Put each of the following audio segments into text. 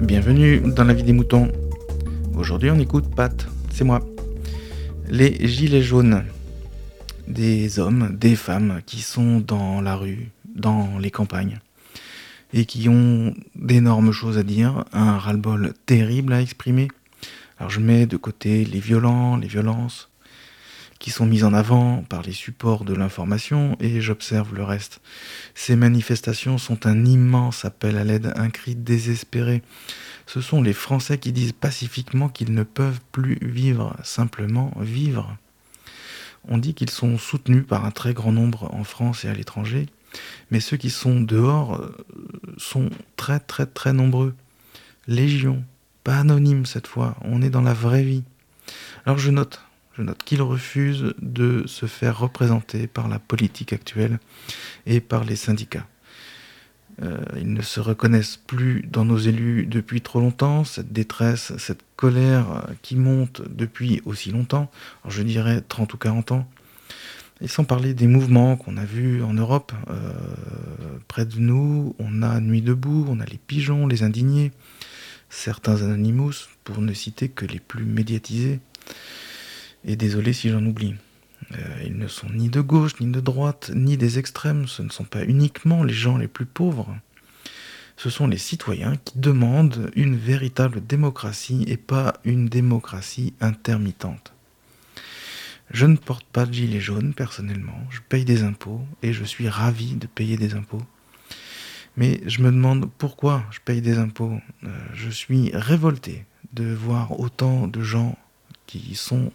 Bienvenue dans la vie des moutons. Aujourd'hui, on écoute Pat, c'est moi. Les gilets jaunes. Des hommes, des femmes qui sont dans la rue, dans les campagnes, et qui ont d'énormes choses à dire, un ras-le-bol terrible à exprimer. Alors je mets de côté les violents, les violences, qui sont mises en avant par les supports de l'information et j'observe le reste. Ces manifestations sont un immense appel à l'aide, un cri désespéré. Ce sont les Français qui disent pacifiquement qu'ils ne peuvent plus vivre, simplement vivre. On dit qu'ils sont soutenus par un très grand nombre en France et à l'étranger, mais ceux qui sont dehors euh, sont très très très nombreux. Légion, pas anonyme cette fois, on est dans la vraie vie. Alors je note je note qu'il refuse de se faire représenter par la politique actuelle et par les syndicats. Euh, ils ne se reconnaissent plus dans nos élus depuis trop longtemps, cette détresse, cette colère qui monte depuis aussi longtemps, je dirais 30 ou 40 ans. Et sans parler des mouvements qu'on a vus en Europe, euh, près de nous, on a Nuit debout, on a les pigeons, les indignés, certains Anonymous, pour ne citer que les plus médiatisés. Et désolé si j'en oublie. Euh, ils ne sont ni de gauche, ni de droite, ni des extrêmes. Ce ne sont pas uniquement les gens les plus pauvres. Ce sont les citoyens qui demandent une véritable démocratie et pas une démocratie intermittente. Je ne porte pas de gilet jaune personnellement, je paye des impôts et je suis ravi de payer des impôts. Mais je me demande pourquoi je paye des impôts. Euh, je suis révolté de voir autant de gens qui sont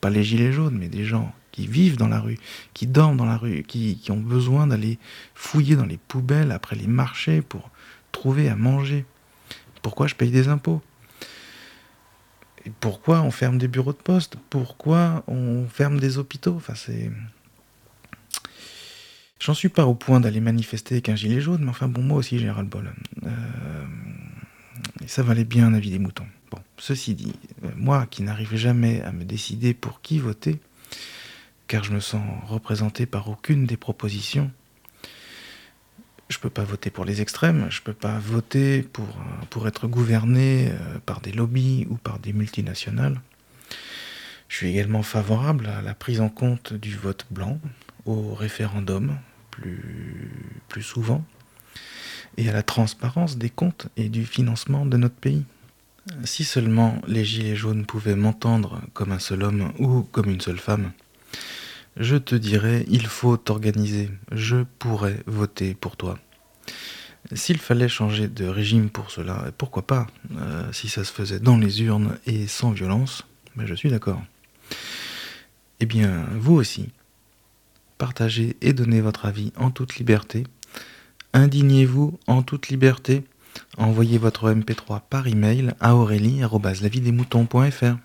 pas les gilets jaunes, mais des gens qui vivent dans la rue, qui dorment dans la rue, qui, ont besoin d'aller fouiller dans les poubelles après les marchés pour trouver à manger. Pourquoi je paye des impôts? Pourquoi on ferme des bureaux de poste? Pourquoi on ferme des hôpitaux? J'en suis pas au point d'aller manifester avec un gilet jaune, mais enfin bon, moi aussi j'ai ras le bol. Euh, et ça valait bien un avis des moutons. Ceci dit, moi qui n'arrive jamais à me décider pour qui voter, car je me sens représenté par aucune des propositions, je ne peux pas voter pour les extrêmes, je ne peux pas voter pour, euh, être gouverné euh, par des lobbies ou par des multinationales. Je suis également favorable à la prise en compte du vote blanc, au référendum plus souvent, et à la transparence des comptes et du financement de notre pays. Si seulement les Gilets jaunes pouvaient m'entendre comme un seul homme ou comme une seule femme, je te dirais, il faut t'organiser, je pourrais voter pour toi. S'il fallait changer de régime pour cela, pourquoi pas, euh, si ça se faisait dans les urnes et sans violence, mais je suis d'accord. Eh bien, vous aussi, partagez et donnez votre avis en toute liberté, indignez-vous en toute liberté, Envoyez votre MP3 par email à aurélie.lavidesmoutons.fr.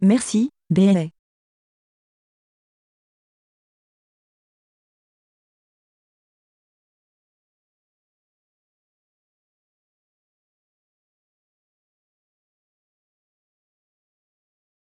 Merci, BLA.